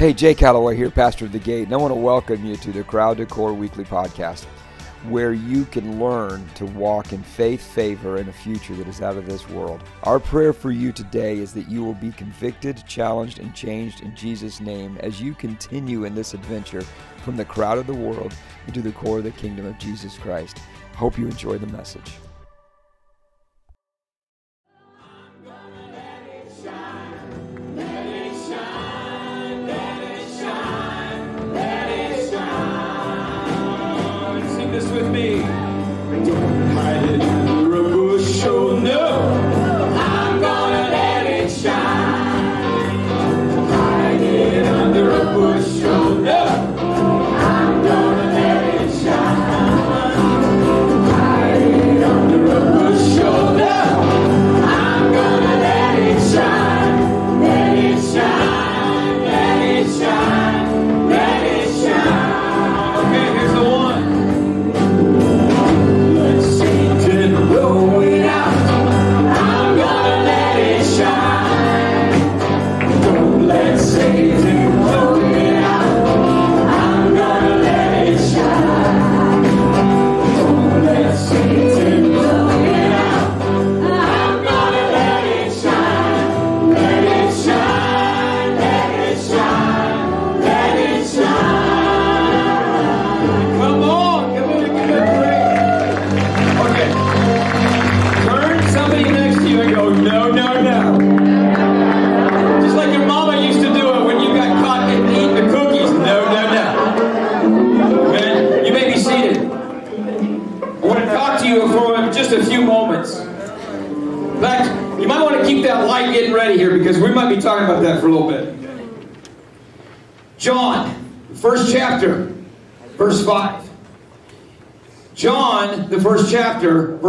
Hey, Jay Calloway here, pastor of the Gate, and I want to welcome you to the Crowd to Core Weekly Podcast, where you can learn to walk in faith, favor, and a future that is out of this world. Our prayer for you today is that you will be convicted, challenged, and changed in Jesus' name as you continue in this adventure from the crowd of the world into the core of the kingdom of Jesus Christ. Hope you enjoy the message.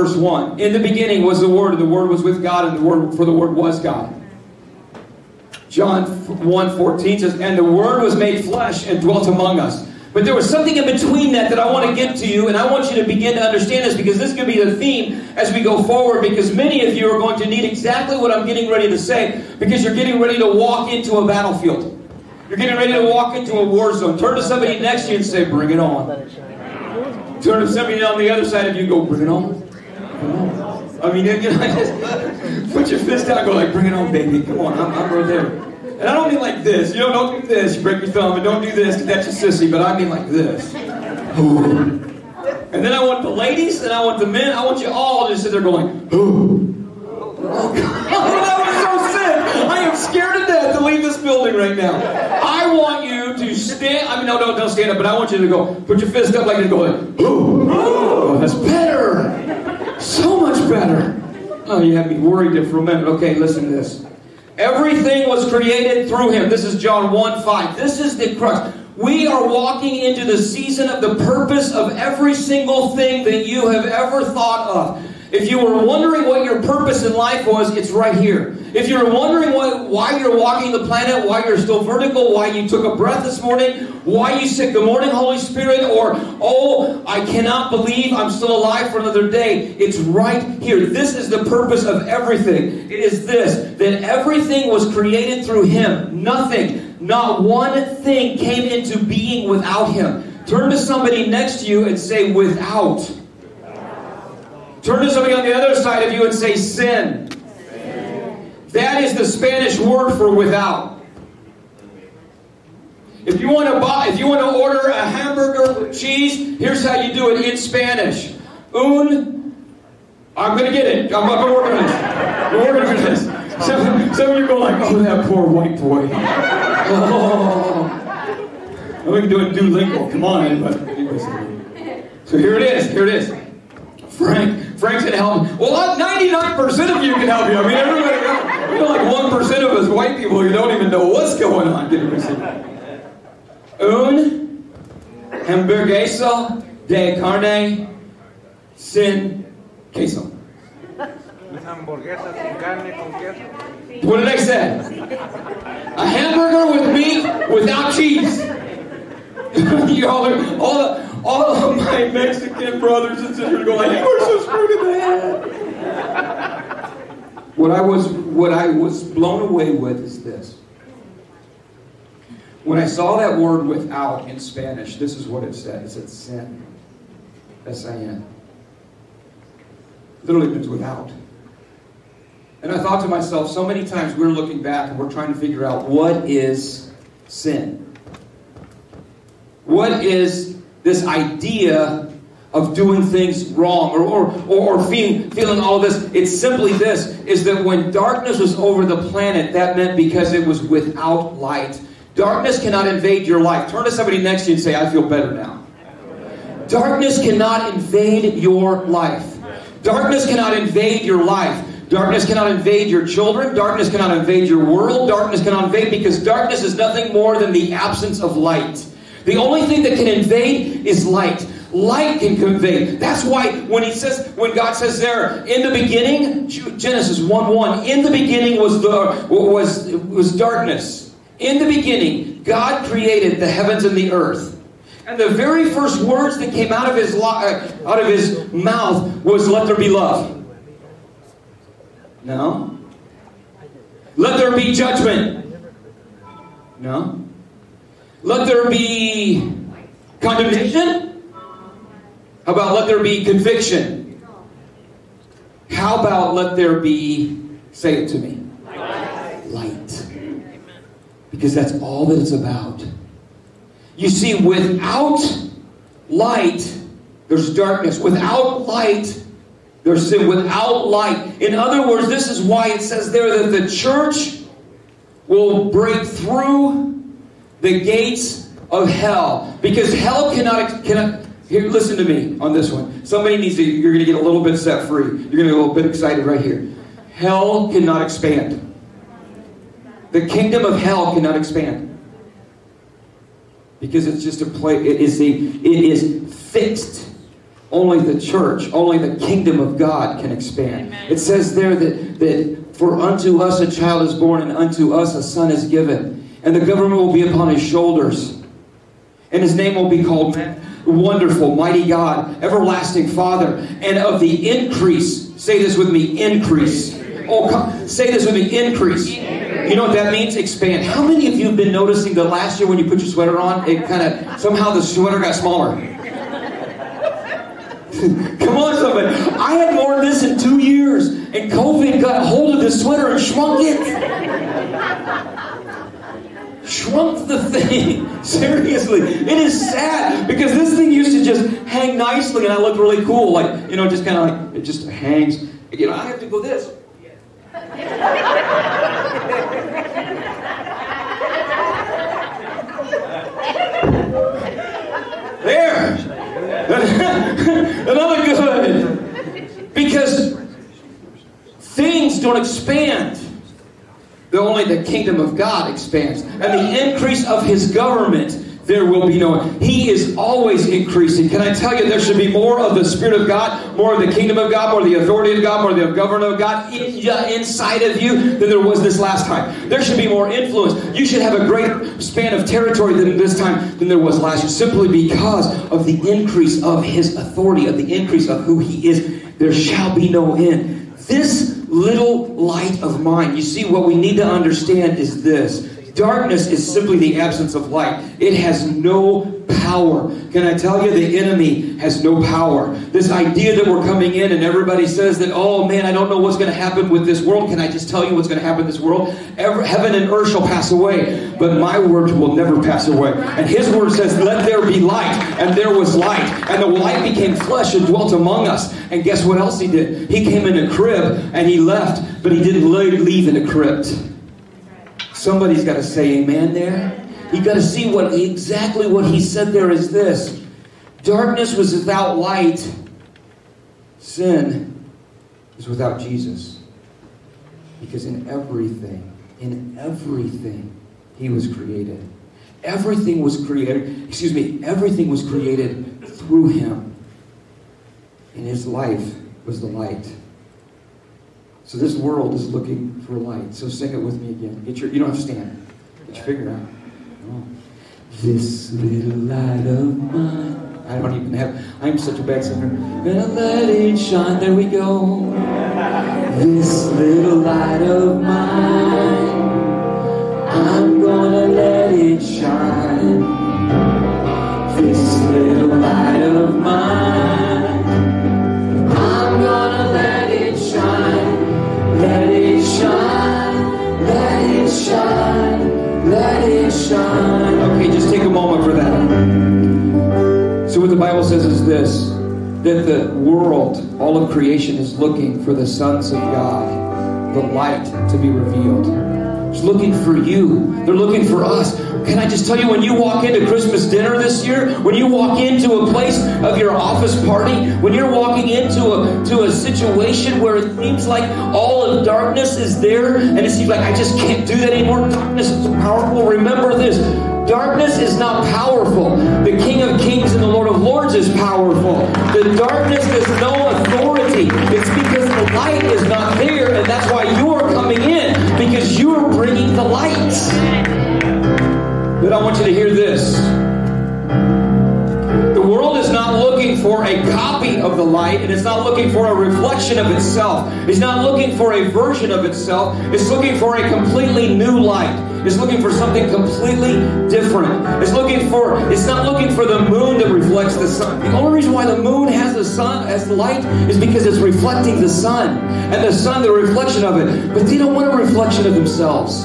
Verse 1. In the beginning was the Word, and the Word was with God, and the Word for the Word was God. John 1 14 says, And the Word was made flesh and dwelt among us. But there was something in between that that I want to get to you, and I want you to begin to understand this because this could be the theme as we go forward. Because many of you are going to need exactly what I'm getting ready to say because you're getting ready to walk into a battlefield. You're getting ready to walk into a war zone. Turn to somebody next to you and say, Bring it on. Turn to somebody on the other side of you and go, bring it on. I mean, you know, just put your fist out go like, bring it on, baby. Come on, I'm, I'm right there. And I don't mean like this. You know, don't do this. You break your thumb. And don't do this because that's a sissy. But I mean like this. And then I want the ladies and I want the men. I want you all to sit there going, Ooh. Oh, that was so sick. I am scared to death to leave this building right now. I want you to stand. I mean, no, don't, don't stand up, but I want you to go, put your fist up like this, go, ooh, oh, that's better. So much better. Oh, you had me worried there for a minute. Okay, listen to this. Everything was created through him. This is John 1 5. This is the crux. We are walking into the season of the purpose of every single thing that you have ever thought of. If you were wondering what your purpose in life was, it's right here. If you're wondering what, why you're walking the planet, why you're still vertical, why you took a breath this morning, why you said good morning, Holy Spirit, or oh, I cannot believe I'm still alive for another day, it's right here. This is the purpose of everything. It is this that everything was created through Him. Nothing, not one thing came into being without Him. Turn to somebody next to you and say, without. Turn to somebody on the other side of you and say, sin. That is the Spanish word for without. If you want to buy, if you want to order a hamburger with cheese, here's how you do it in Spanish. Un, I'm going to get it. I'm going to order this. We're this. Some, some of you go like, oh, that poor white boy. Oh. And we can do it Duolingo. Come on, anybody. So here it is. Here it is. Frank, Frank's gonna help. Well, 99% of you can help you. I mean, everybody. We know like 1% of us white people who don't even know what's going on. Get Un hamburguesa de carne sin queso. Hamburguesa sin carne con queso. What did I say? A hamburger with meat without cheese. you all, are, all, the, all of my Mexican brothers and sisters go like, "You are so screwed in the head." What I was, what I was blown away with is this: When I saw that word without in Spanish, this is what it said. It said sin. S-I-N. Literally means without. And I thought to myself, so many times we're looking back and we're trying to figure out what is sin? What is this idea of doing things wrong or, or, or, feeling, feeling all this? It's simply this, is that when darkness was over the planet, that meant because it was without light. Darkness cannot invade your life. Turn to somebody next to you and say, I feel better now. Darkness cannot invade your life. Darkness cannot invade your life. Darkness cannot invade your children. Darkness cannot invade your world. Darkness cannot invade because darkness is nothing more than the absence of light. The only thing that can invade is light. Light can convey. That's why when he says, when God says there, in the beginning, Genesis 1 1, in the beginning was the was was darkness. In the beginning, God created the heavens and the earth. And the very first words that came out of his uh, out of his mouth was let there be love. No. Let there be judgment. No. Let there be condemnation. How about let there be conviction? How about let there be, say it to me, light. Because that's all that it's about. You see, without light, there's darkness. Without light, there's sin without light. In other words, this is why it says there that the church will break through the gates of hell. Because hell cannot, cannot here, listen to me on this one. Somebody needs to, you're going to get a little bit set free. You're going to get a little bit excited right here. Hell cannot expand. The kingdom of hell cannot expand. Because it's just a place, it is, the, it is fixed only the church, only the kingdom of God can expand. Amen. It says there that, that for unto us a child is born, and unto us a son is given, and the government will be upon his shoulders. And his name will be called Wonderful, Mighty God, Everlasting Father, and of the increase, say this with me, increase. Oh, come, say this with me, increase. You know what that means? Expand. How many of you have been noticing that last year when you put your sweater on, it kind of somehow the sweater got smaller? Come on, somebody. I had worn this in two years, and COVID got hold of this sweater and shrunk it. Shrunk the thing. Seriously. It is sad because this thing used to just hang nicely and I looked really cool. Like, you know, just kind of like, it just hangs. You know, I have to go this. there. Another good. Because things don't expand. Only the kingdom of God expands. And the increase of his government there will be no end. He is always increasing. Can I tell you, there should be more of the Spirit of God, more of the kingdom of God, more of the authority of God, more of the government of God in, inside of you than there was this last time. There should be more influence. You should have a greater span of territory than this time than there was last year, simply because of the increase of His authority, of the increase of who He is. There shall be no end. This little light of mine, you see, what we need to understand is this Darkness is simply the absence of light. It has no power. Can I tell you, the enemy has no power. This idea that we're coming in and everybody says that, oh man, I don't know what's going to happen with this world. Can I just tell you what's going to happen in this world? Ever, heaven and earth shall pass away, but my words will never pass away. And his word says, let there be light. And there was light. And the light became flesh and dwelt among us. And guess what else he did? He came in a crib and he left, but he didn't leave in a crypt. Somebody's got to say amen there. You got to see what exactly what he said there is this. Darkness was without light. Sin is without Jesus. Because in everything, in everything, he was created. Everything was created, excuse me, everything was created through him. And his life was the light. So this world is looking for light. So sing it with me again. Get your, you don't have to stand. Get your finger out. Oh. This little light of mine. I don't even have, I'm such a bad singer. Gonna let it shine. There we go. This little light of mine. I'm gonna let it shine. This little light of mine, Okay, just take a moment for that. So, what the Bible says is this that the world, all of creation, is looking for the sons of God, the light to be revealed. It's looking for you. They're looking for us. Can I just tell you, when you walk into Christmas dinner this year, when you walk into a place of your office party, when you're walking into a to a situation where it seems like all of darkness is there, and it seems like I just can't do that anymore. Darkness is powerful. Remember this. Darkness is not powerful. The King of Kings and the Lord of Lords is powerful. The darkness has no authority. It's because the light is not there, and that's why you the light. But I want you to hear this. The world is not looking for a copy of the light, and it's not looking for a reflection of itself. It's not looking for a version of itself. It's looking for a completely new light. It's looking for something completely different. It's looking for, it's not looking for the moon that reflects the sun. The only reason why the moon has the sun as the light is because it's reflecting the sun. And the sun, the reflection of it. But they don't want a reflection of themselves.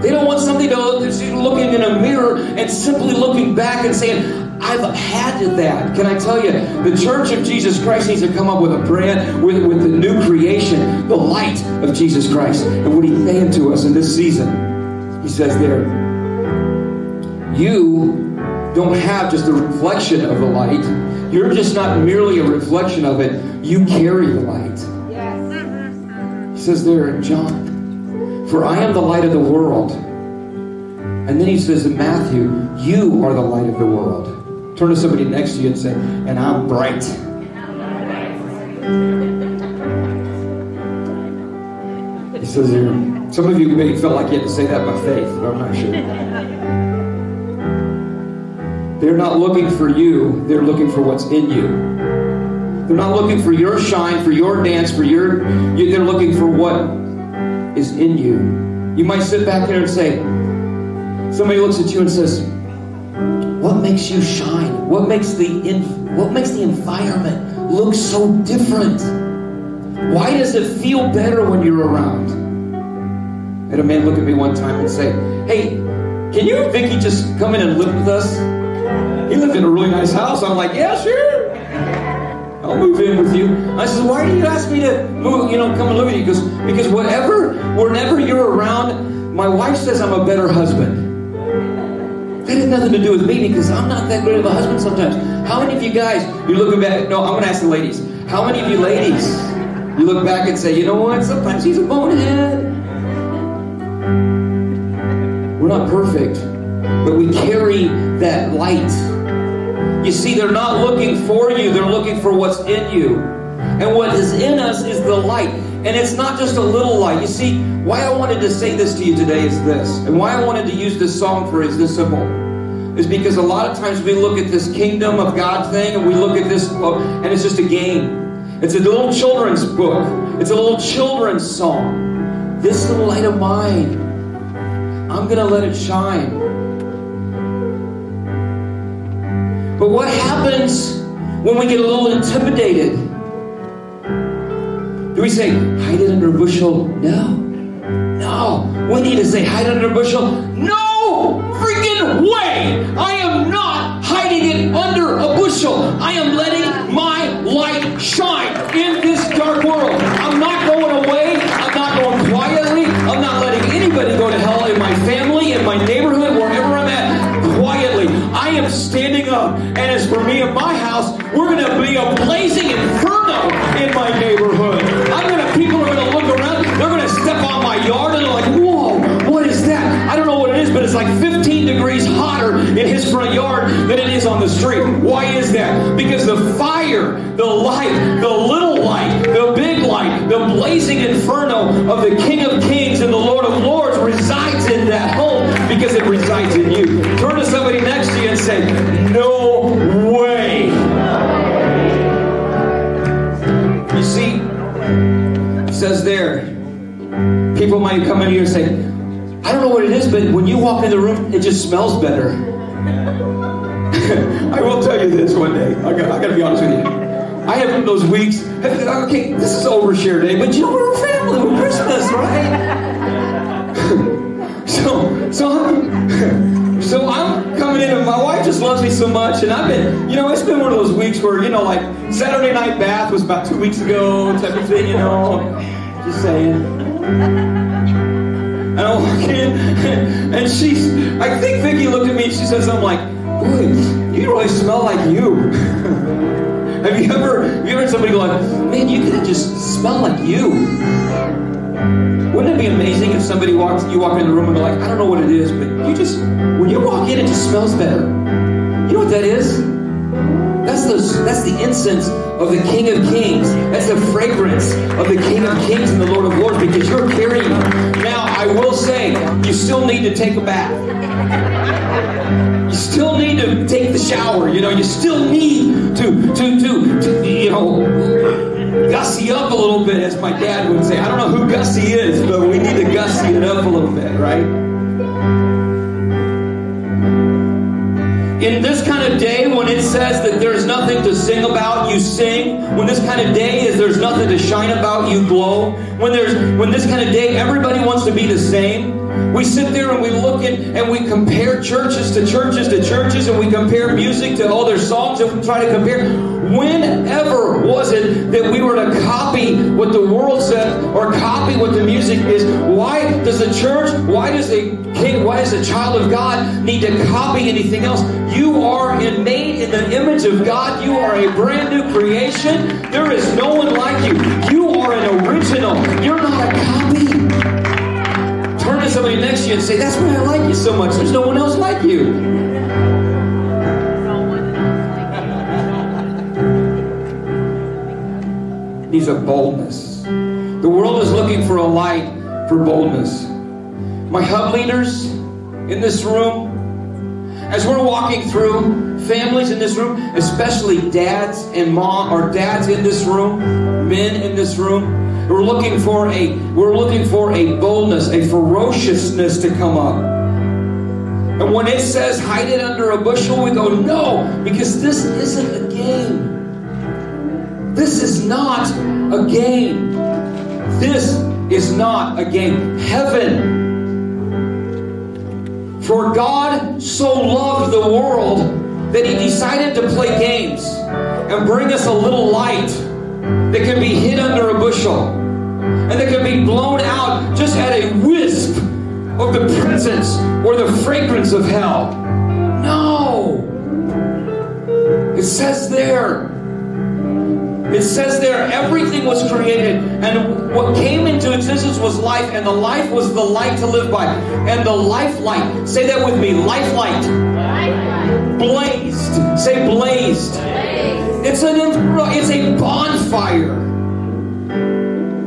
They don't want something to look, looking in a mirror and simply looking back and saying, I've had that. Can I tell you, the Church of Jesus Christ needs to come up with a brand, with, with the new creation, the light of Jesus Christ. And what he's saying to us in this season, he says there, you don't have just a reflection of the light. You're just not merely a reflection of it. You carry the light. Yes. He says there in John, For I am the light of the world. And then he says in Matthew, You are the light of the world. Turn to somebody next to you and say, And I'm bright. He says here, some of you may felt like you had to say that by faith, but I'm not sure. They're not looking for you, they're looking for what's in you. They're not looking for your shine, for your dance, for your. They're looking for what is in you. You might sit back here and say, somebody looks at you and says, what makes you shine? What makes the what makes the environment look so different? Why does it feel better when you're around? I had a man look at me one time and say, "Hey, can you and Vicky just come in and live with us?" He lived in a really nice house. I'm like, "Yeah, sure. I'll move in with you." I said, "Why do you ask me to move? You know, come and live with you?" Because because whatever, whenever you're around, my wife says I'm a better husband. That had nothing to do with me because I'm not that great of a husband sometimes. How many of you guys, you're looking back, no, I'm going to ask the ladies. How many of you ladies, you look back and say, you know what, sometimes he's a bonehead. We're not perfect, but we carry that light. You see, they're not looking for you, they're looking for what's in you. And what is in us is the light. And it's not just a little light. You see, why I wanted to say this to you today is this, and why I wanted to use this song for is this simple, is because a lot of times we look at this kingdom of God thing and we look at this, and it's just a game. It's a little children's book, it's a little children's song. This little light of mine, I'm going to let it shine. But what happens when we get a little intimidated? Do we say, hide it under a bushel? No. No. We need to say, hide it under a bushel? No freaking way! I am not hiding it under a bushel. I am letting my light shine in this dark world. I'm not going away. I'm not going quietly. I'm not letting anybody go to hell in my family, in my neighborhood, wherever I'm at, quietly. I am standing up. And as for me and my house, we're going to be a blazing 15 degrees hotter in his front yard than it is on the street. Why is that? Because the fire, the light, the little light, the big light, the blazing inferno of the King of Kings and the Lord of Lords resides in that home because it resides in you. Turn to somebody next to you and say, No way. You see, it says there, people might come in here and say, I don't know what it is, but when you walk in the room, it just smells better. I will tell you this one day. I got, I got to be honest with you. I have those weeks. Okay, this is overshare day, eh, but you know we're a family. We're Christmas, right? so, so I'm, so I'm coming in, and my wife just loves me so much, and I've been, you know, it's been one of those weeks where, you know, like Saturday night bath was about two weeks ago, type of thing, you know. Just saying. And I and she's, I think Vicky looked at me and she says, I'm like, boy, you really smell like you. have you ever, have you ever heard somebody go like, man, you could just smell like you. Wouldn't it be amazing if somebody walks, you walk in the room and they're like, I don't know what it is, but you just, when you walk in, it just smells better. You know what that is? That's the, that's the incense of the King of Kings. That's the fragrance of the King of Kings and the Lord of Lords because you're carrying it. Now, I will say, you still need to take a bath. You still need to take the shower. You know, you still need to, to, to, to you know, gussy up a little bit, as my dad would say. I don't know who gussy is, but we need to gussy it up a little bit, right? in this kind of day it says that there's nothing to sing about you sing when this kind of day is there's nothing to shine about you glow when there's when this kind of day everybody wants to be the same we sit there and we look at and we compare churches to churches to churches and we compare music to other songs and we try to compare. Whenever was it that we were to copy what the world said or copy what the music is? Why does the church, why does a king, why does a child of God need to copy anything else? You are in, made in the image of God. You are a brand new creation. There is no one like you. You are an original. You're not a copy turn to somebody next to you and say, That's why I like you so much. There's no one else like you. Needs a boldness. The world is looking for a light for boldness. My hub leaders in this room, as we're walking through, families in this room, especially dads and mom or dads in this room, men in this room, we're looking for a we're looking for a boldness, a ferociousness to come up. And when it says hide it under a bushel, we go, no, because this isn't a game. This is not a game. This is not a game. Heaven. For God so loved the world that he decided to play games and bring us a little light that can be hid under a bushel and that can be blown out just at a wisp of the presence or the fragrance of hell. No. It says there. It says there, everything was created, and what came into existence was life, and the life was the light to live by. And the life light, say that with me, life light. Blazed. Say blazed. It's an it's a bonfire.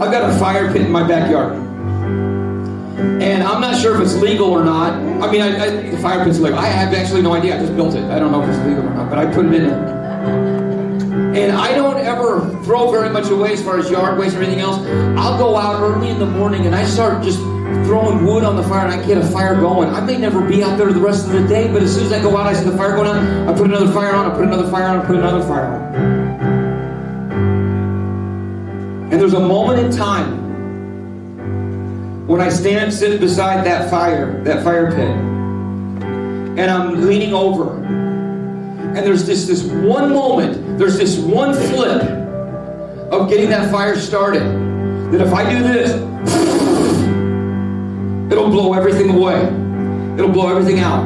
I've got a fire pit in my backyard. And I'm not sure if it's legal or not. I mean, I, I, the fire pit's legal. I have actually no idea. I just built it. I don't know if it's legal or not, but I put it in. And I don't ever throw very much away as far as yard waste or anything else. I'll go out early in the morning and I start just throwing wood on the fire and I get a fire going. I may never be out there the rest of the day, but as soon as I go out, I see the fire going on. I put another fire on, I put another fire on, I put another fire on. And there's a moment in time when I stand sitting beside that fire, that fire pit, and I'm leaning over. And there's just this one moment, there's this one flip of getting that fire started. That if I do this, it'll blow everything away. It'll blow everything out.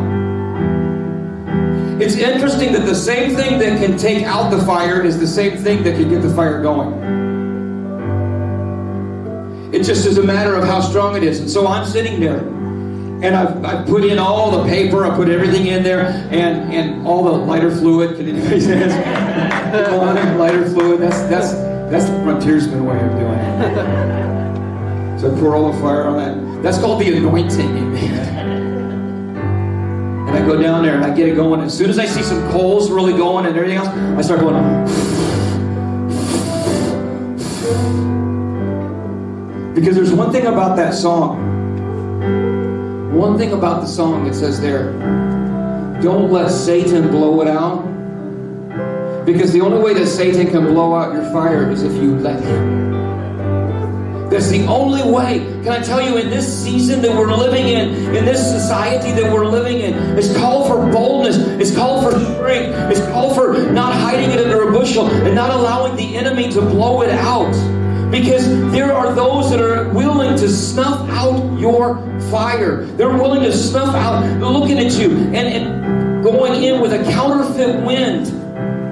It's interesting that the same thing that can take out the fire is the same thing that can get the fire going. It just is a matter of how strong it is. And so I'm sitting there. And I've, I've put in all the paper, I put everything in there, and, and all the lighter fluid. Can anybody say this? lighter fluid. That's that's that's the frontiersman way of doing it. So I pour all the fire on that. That's called the anointing, amen. And I go down there and I get it going. As soon as I see some coals really going and everything else, I start going. Because there's one thing about that song. One thing about the song, it says there, don't let Satan blow it out. Because the only way that Satan can blow out your fire is if you let him. That's the only way. Can I tell you, in this season that we're living in, in this society that we're living in, it's called for boldness, it's called for strength, it's called for not hiding it under a bushel and not allowing the enemy to blow it out. Because there are those that are willing to snuff out your fire. They're willing to snuff out looking at you and, and going in with a counterfeit wind.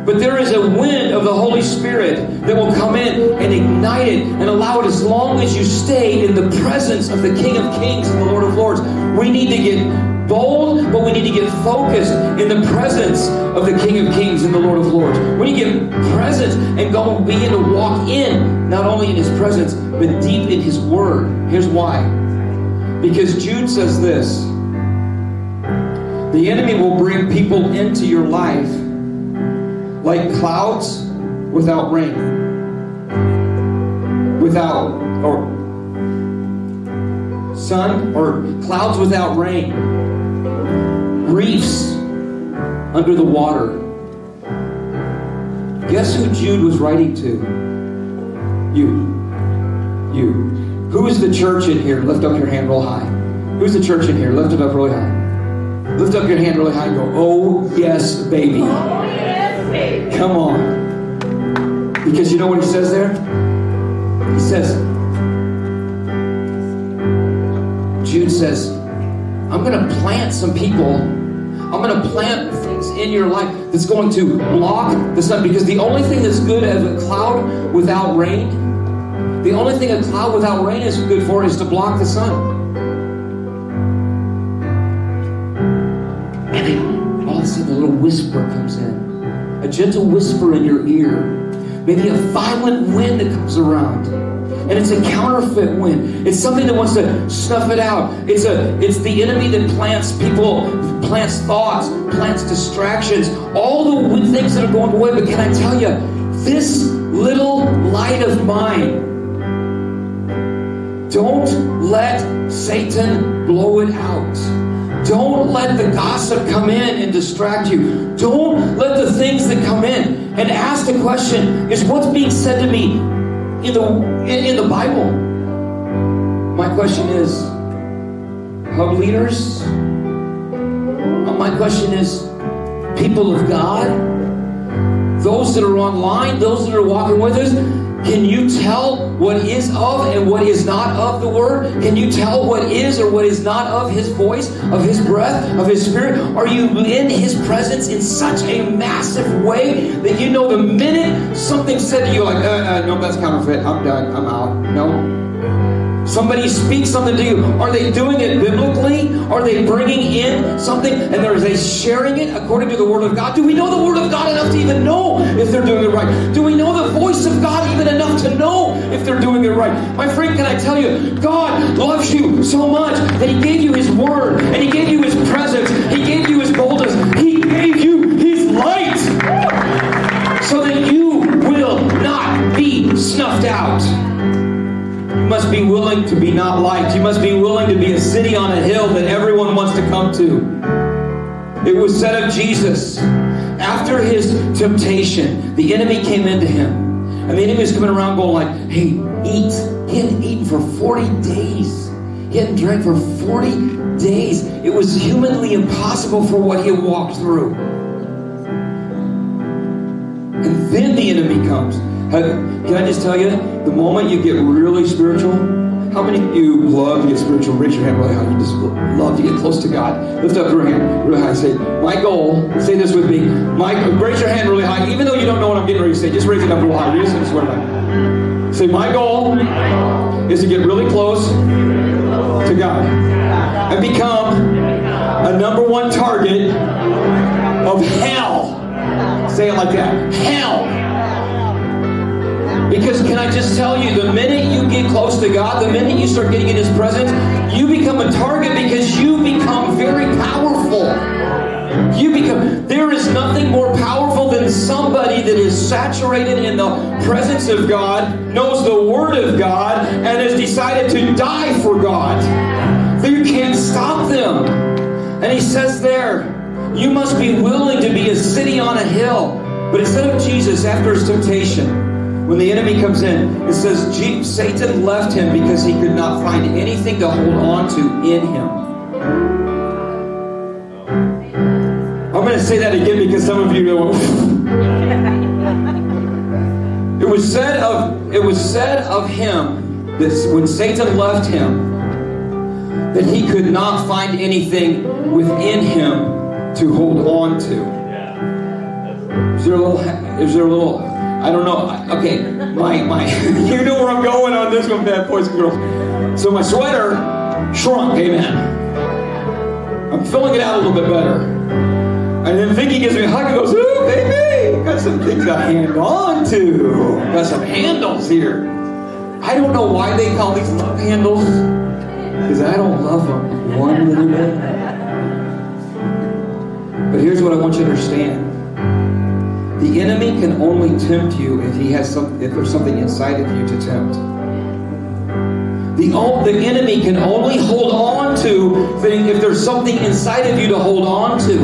But there is a wind of the Holy Spirit that will come in and ignite it and allow it as long as you stay in the presence of the King of Kings and the Lord of Lords. We need to get bold, but we need to get focused in the presence of the King of Kings and the Lord of Lords. We need to get presence and go and begin to walk in, not only in His presence, but deep in His Word. Here's why. Because Jude says this the enemy will bring people into your life like clouds without rain. Without, or sun, or clouds without rain. Reefs under the water. Guess who Jude was writing to? You. You. Who is the church in here? Lift up your hand real high. Who's the church in here? Lift it up really high. Lift up your hand really high and go, oh, yes, baby. Come on. Because you know what he says there? He says, Jude says, I'm going to plant some people. I'm going to plant things in your life that's going to block the sun. Because the only thing that's good as a cloud without rain, the only thing a cloud without rain is good for is to block the sun. And then all of a sudden a little whisper comes in a gentle whisper in your ear, maybe a violent wind that comes around. And it's a counterfeit wind. It's something that wants to snuff it out. It's a it's the enemy that plants people, plants thoughts, plants distractions, all the things that are going away. But can I tell you, this little light of mine, don't let Satan blow it out. Don't let the gossip come in and distract you. Don't let the things that come in and ask the question is what's being said to me in the in, in the Bible? My question is, hub leaders? My question is, people of God, those that are online, those that are walking with us, can you tell what is of and what is not of the Word? Can you tell what is or what is not of His voice, of His breath, of His Spirit? Are you in His presence in such a massive way that you know the minute something said to you, like, uh, uh, no, that's counterfeit, I'm done, I'm out. No, Somebody speaks something to you. Are they doing it biblically? Are they bringing in something and are they sharing it according to the Word of God? Do we know the Word of God enough to even know if they're doing it right? Do we know the voice of God even enough to know if they're doing it right? My friend, can I tell you, God loves you so much that He gave you His Word and He gave you His presence. He gave you His boldness. He gave you His light so that you will not be snuffed out. You must be willing to be not liked. You must be willing to be a city on a hill that everyone wants to come to. It was said of Jesus, after his temptation, the enemy came into him. And the enemy was coming around going like, hey, eat. He hadn't eaten for 40 days. He hadn't drank for 40 days. It was humanly impossible for what he had walked through. And then the enemy comes. Can I just tell you, the moment you get really spiritual, how many of you love to get spiritual? Raise your hand really high. You just love to get close to God. Lift up your hand really high. Say, my goal, say this with me. My, raise your hand really high. Even though you don't know what I'm getting ready to say, just raise it up real high. You're just going to swear Say, my goal is to get really close to God and become a number one target of hell. Say it like that. Hell. Because can I just tell you, the minute you get close to God, the minute you start getting in His presence, you become a target because you become very powerful. You become, there is nothing more powerful than somebody that is saturated in the presence of God, knows the Word of God, and has decided to die for God. You can't stop them. And he says there, You must be willing to be a city on a hill. But instead of Jesus, after his temptation, when the enemy comes in, it says Satan left him because he could not find anything to hold on to in him. I'm going to say that again because some of you know. it was said of it was said of him that when Satan left him, that he could not find anything within him to hold on to. Is there a little? Is there a little? I don't know. Okay, my my. you know where I'm going on this one, bad boys and girls. So my sweater shrunk. Amen. I'm filling it out a little bit better. And then Vicky gives me a hug and goes, "Ooh, baby, got some things to hang on to. Got some handles here." I don't know why they call these love handles, because I don't love them one little bit. But here's what I want you to understand. The enemy can only tempt you if he has some if there's something inside of you to tempt. The, the enemy can only hold on to if there's something inside of you to hold on to.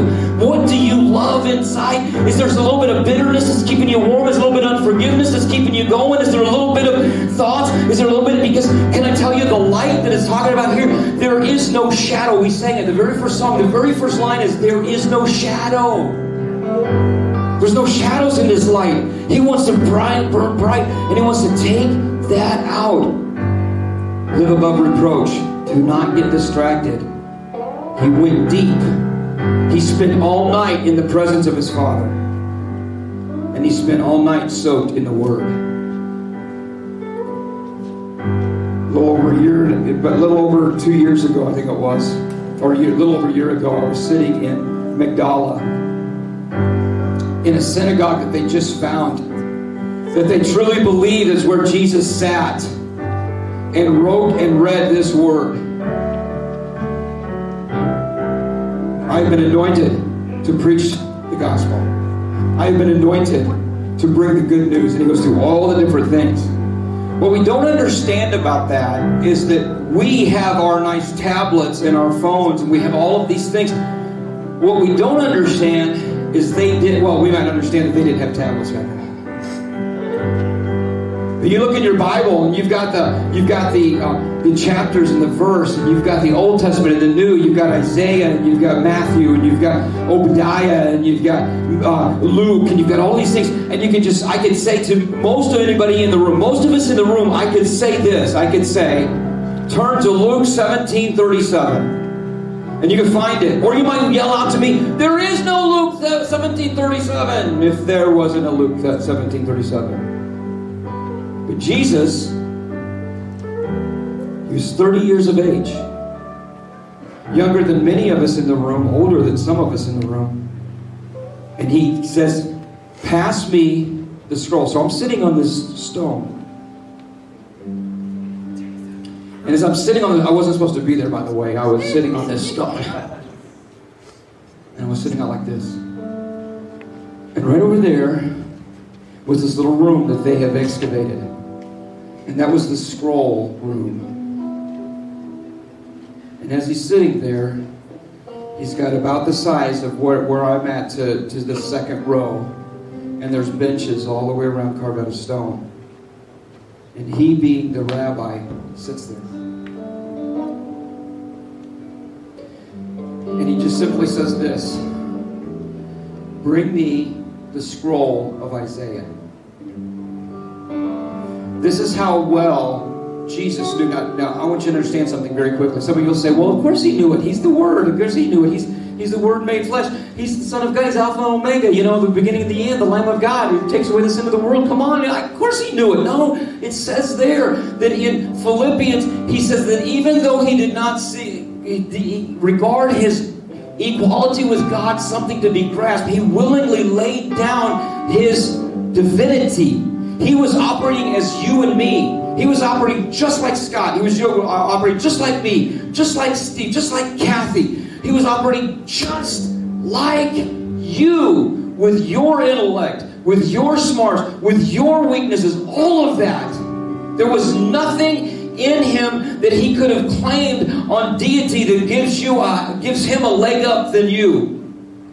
What do you love inside? Is there a little bit of bitterness that's keeping you warm? Is there a little bit of unforgiveness that's keeping you going? Is there a little bit of thoughts? Is there a little bit? Because can I tell you the light that it's talking about here? There is no shadow. We sang it. The very first song, the very first line is, There is no shadow. There's no shadows in this light. He wants to bright, burn bright, and He wants to take that out. Live above reproach. Do not get distracted. He went deep. He spent all night in the presence of his Father. And he spent all night soaked in the Word. A little over a year, but a little over two years ago, I think it was, or a, year, a little over a year ago, I was sitting in Magdala in a synagogue that they just found, that they truly believe is where Jesus sat and wrote and read this word. I have been anointed to preach the gospel. I have been anointed to bring the good news. And he goes through all the different things. What we don't understand about that is that we have our nice tablets and our phones and we have all of these things. What we don't understand is they did, well, we might understand that they didn't have tablets back then. You look in your Bible and you've got the you've got the uh, the chapters and the verse, and you've got the Old Testament and the New. You've got Isaiah and you've got Matthew and you've got Obadiah and you've got uh, Luke and you've got all these things. And you can just I could say to most of anybody in the room, most of us in the room, I could say this. I could say, turn to Luke seventeen thirty seven and you can find it. Or you might yell out to me, there is no Luke 1737, if there wasn't a Luke 1737. But Jesus, he was 30 years of age, younger than many of us in the room, older than some of us in the room. And he says, Pass me the scroll. So I'm sitting on this stone. And as I'm sitting on the, I wasn't supposed to be there, by the way. I was sitting on this stone. And I was sitting out like this. And right over there was this little room that they have excavated. And that was the scroll room. And as he's sitting there, he's got about the size of where, where I'm at to, to the second row. And there's benches all the way around carved out of stone. And he, being the rabbi, sits there. And he just simply says this Bring me the scroll of Isaiah. This is how well Jesus knew. Now, now, I want you to understand something very quickly. Some of you will say, well, of course he knew it. He's the Word. Of course he knew it. He's, he's the Word made flesh. He's the Son of God. He's Alpha and Omega. You know, the beginning and the end, the Lamb of God who takes away the sin of the world. Come on. Of course he knew it. No, it says there that in Philippians, he says that even though he did not see, regard his equality with God something to be grasped, he willingly laid down his divinity he was operating as you and me. He was operating just like Scott. He was uh, operating just like me, just like Steve, just like Kathy. He was operating just like you with your intellect, with your smarts, with your weaknesses, all of that. There was nothing in him that he could have claimed on deity that gives you a, gives him a leg up than you.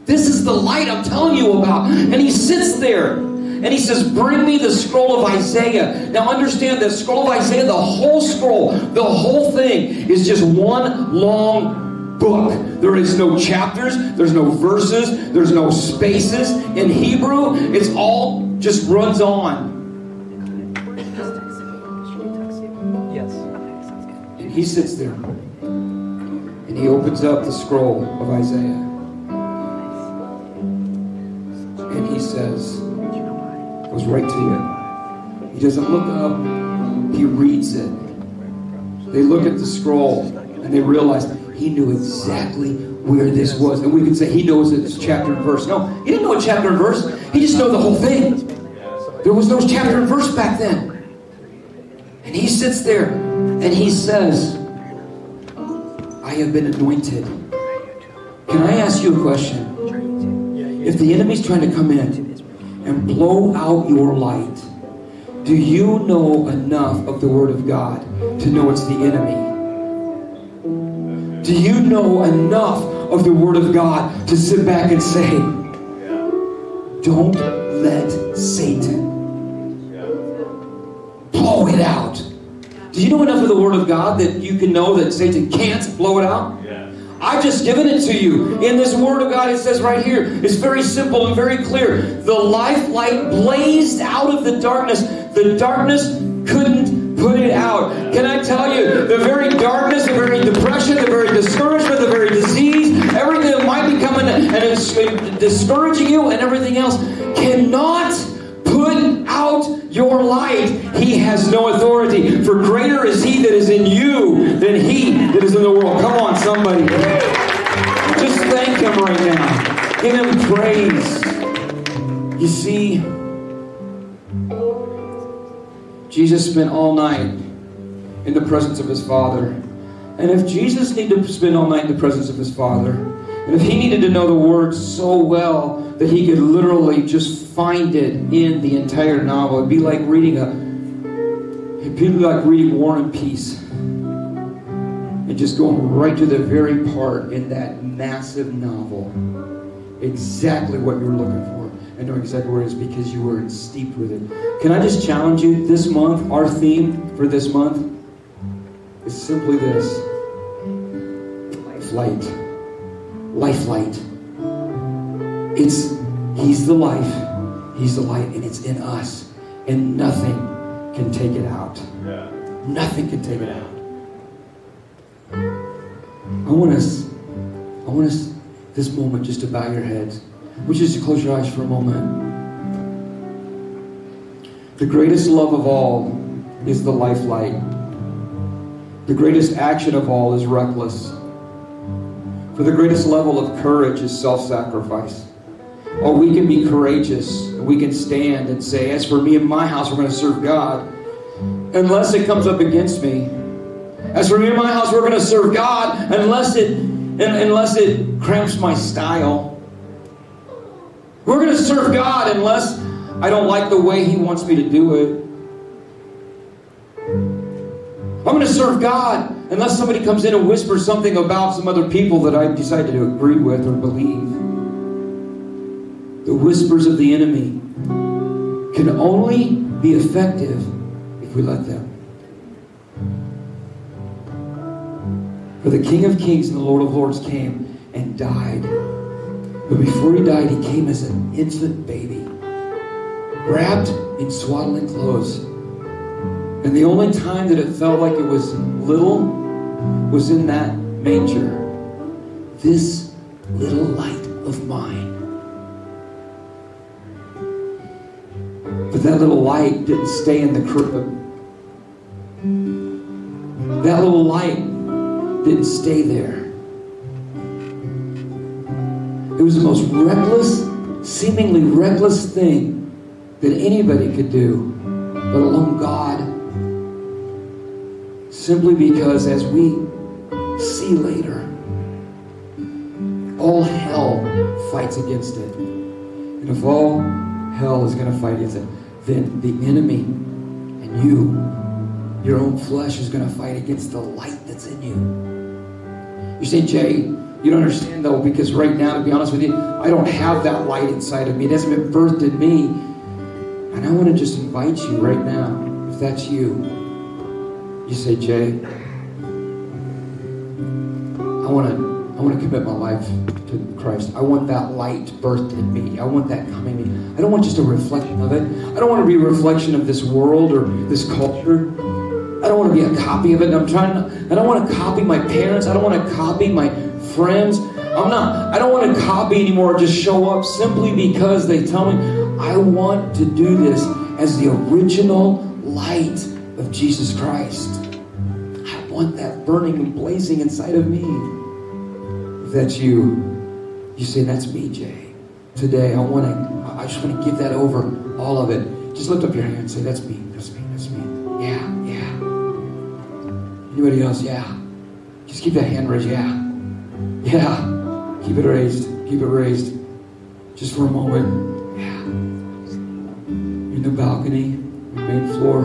This is the light I'm telling you about. And he sits there and he says, Bring me the scroll of Isaiah. Now understand the scroll of Isaiah, the whole scroll, the whole thing is just one long book. There is no chapters, there's no verses, there's no spaces. In Hebrew, it's all just runs on. He sits there and he opens up the scroll of Isaiah. And he says, goes right to you. He doesn't look up, he reads it. They look at the scroll and they realize he knew exactly where this was. And we can say he knows it's chapter and verse. No, he didn't know a chapter and verse. He just knew the whole thing. There was no chapter and verse back then. And he sits there and he says, I have been anointed. Can I ask you a question? If the enemy's trying to come in and blow out your light, do you know enough of the Word of God to know it's the enemy? Do you know enough of the Word of God to sit back and say, Don't let Satan Do you know enough of the Word of God that you can know that Satan can't blow it out? I've just given it to you. In this Word of God, it says right here, it's very simple and very clear. The life light blazed out of the darkness. The darkness couldn't put it out. Can I tell you, the very darkness, the very depression, the very discouragement, the very disease, everything that might be coming and it's uh, discouraging you and everything else cannot put out your light. He has no authority. For greater is he that is in you than he that is in the world. Come on, somebody. Just thank him right now. Give him praise. You see, Jesus spent all night in the presence of his Father. And if Jesus needed to spend all night in the presence of his Father, and if he needed to know the word so well that he could literally just find it in the entire novel, it'd be like reading a it'd be like reading War and Peace. And just going right to the very part in that massive novel. Exactly what you're looking for. I know exactly where it is because you were steeped with it. Can I just challenge you this month? Our theme for this month is simply this Life light. Life light. It's He's the life, He's the light, and it's in us. And nothing can take it out. Nothing can take it out. I want us, I want us this moment just to bow your heads. Would you just close your eyes for a moment? The greatest love of all is the life light. The greatest action of all is reckless. For the greatest level of courage is self sacrifice. Or we can be courageous. We can stand and say, As for me and my house, we're going to serve God. Unless it comes up against me. As for me and my house, we're going to serve God unless it, unless it cramps my style. We're going to serve God unless I don't like the way He wants me to do it. I'm going to serve God unless somebody comes in and whispers something about some other people that I decide to agree with or believe. The whispers of the enemy can only be effective if we let them. For the King of Kings and the Lord of Lords came and died. But before he died, he came as an infant baby, wrapped in swaddling clothes. And the only time that it felt like it was little was in that manger. This little light of mine. But that little light didn't stay in the crib. That little light didn't stay there. It was the most reckless, seemingly reckless thing that anybody could do, let alone God. Simply because, as we see later, all hell fights against it. And if all hell is going to fight against it, then the enemy and you, your own flesh, is going to fight against the light that's in you. You say, Jay, You don't understand though, because right now, to be honest with you, I don't have that light inside of me. It hasn't been birthed in me. And I want to just invite you right now, if that's you, you say, Jay, I want to I want to commit my life to Christ. I want that light birthed in me. I want that coming in. I don't want just a reflection of it. I don't want to be a reflection of this world or this culture. I don't want to be a copy of it. I'm trying to, I don't want to copy my parents. I don't want to copy my friends. I'm not, I don't want to copy anymore, just show up simply because they tell me I want to do this as the original light of Jesus Christ. I want that burning and blazing inside of me. If that's you, you say, That's me, Jay. Today, I want to, I just want to give that over, all of it. Just lift up your hand and say, That's me, that's me, that's me. Yeah, yeah. Anybody else? Yeah. Just keep that hand raised. Yeah. Yeah. Keep it raised. Keep it raised. Just for a moment. Yeah. in the balcony, main floor.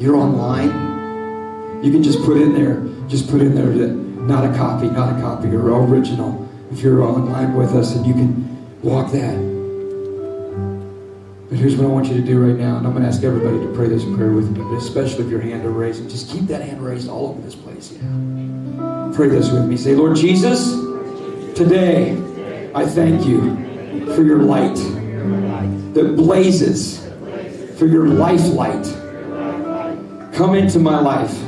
You're online. You can just put in there, just put in there that not a copy, not a copy, or original. If you're online with us and you can walk that. But here's what I want you to do right now, and I'm going to ask everybody to pray this prayer with me, but especially if your hand are raised, and just keep that hand raised all over this place. Yeah. Pray this with me. Say, Lord Jesus, today I thank you for your light that blazes, for your life light. Come into my life.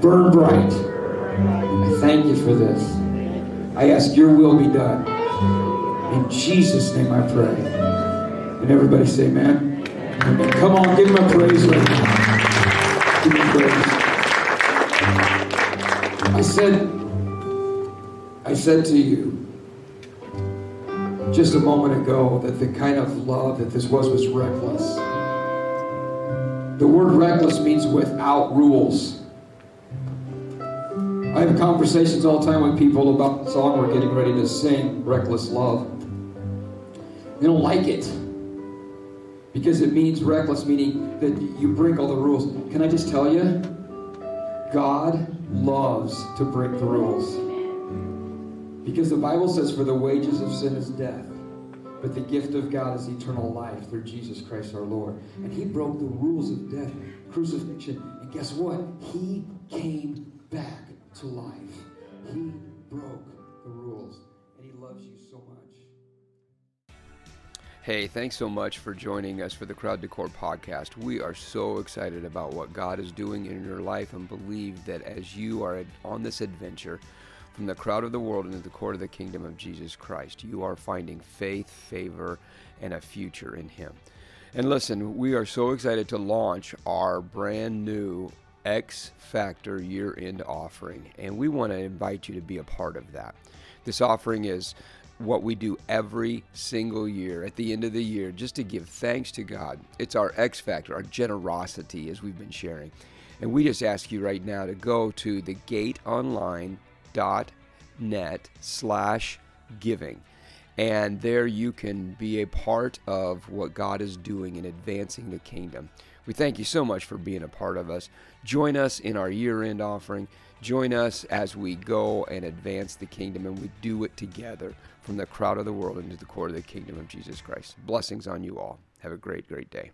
Burn bright I thank you for this. I ask your will be done. In Jesus' name I pray. And everybody say, amen. amen. Come on, give him a praise right now. Give him praise. I said, I said to you just a moment ago that the kind of love that this was was reckless. The word reckless means without rules. I have conversations all the time with people about the song we're getting ready to sing, Reckless Love. They don't like it because it means reckless, meaning that you break all the rules. Can I just tell you? God loves to break the rules. Because the Bible says, For the wages of sin is death, but the gift of God is eternal life through Jesus Christ our Lord. And He broke the rules of death, crucifixion, and guess what? He came back to life. He broke the rules, and He loves you so much. Hey, thanks so much for joining us for the Crowd Decor podcast. We are so excited about what God is doing in your life and believe that as you are on this adventure from the crowd of the world into the court of the kingdom of Jesus Christ, you are finding faith, favor, and a future in Him. And listen, we are so excited to launch our brand new X Factor year end offering, and we want to invite you to be a part of that. This offering is what we do every single year at the end of the year just to give thanks to God. It's our X Factor, our generosity, as we've been sharing. And we just ask you right now to go to thegateonline.net slash giving. And there you can be a part of what God is doing in advancing the kingdom. We thank you so much for being a part of us. Join us in our year end offering. Join us as we go and advance the kingdom, and we do it together from the crowd of the world into the core of the kingdom of Jesus Christ. Blessings on you all. Have a great, great day.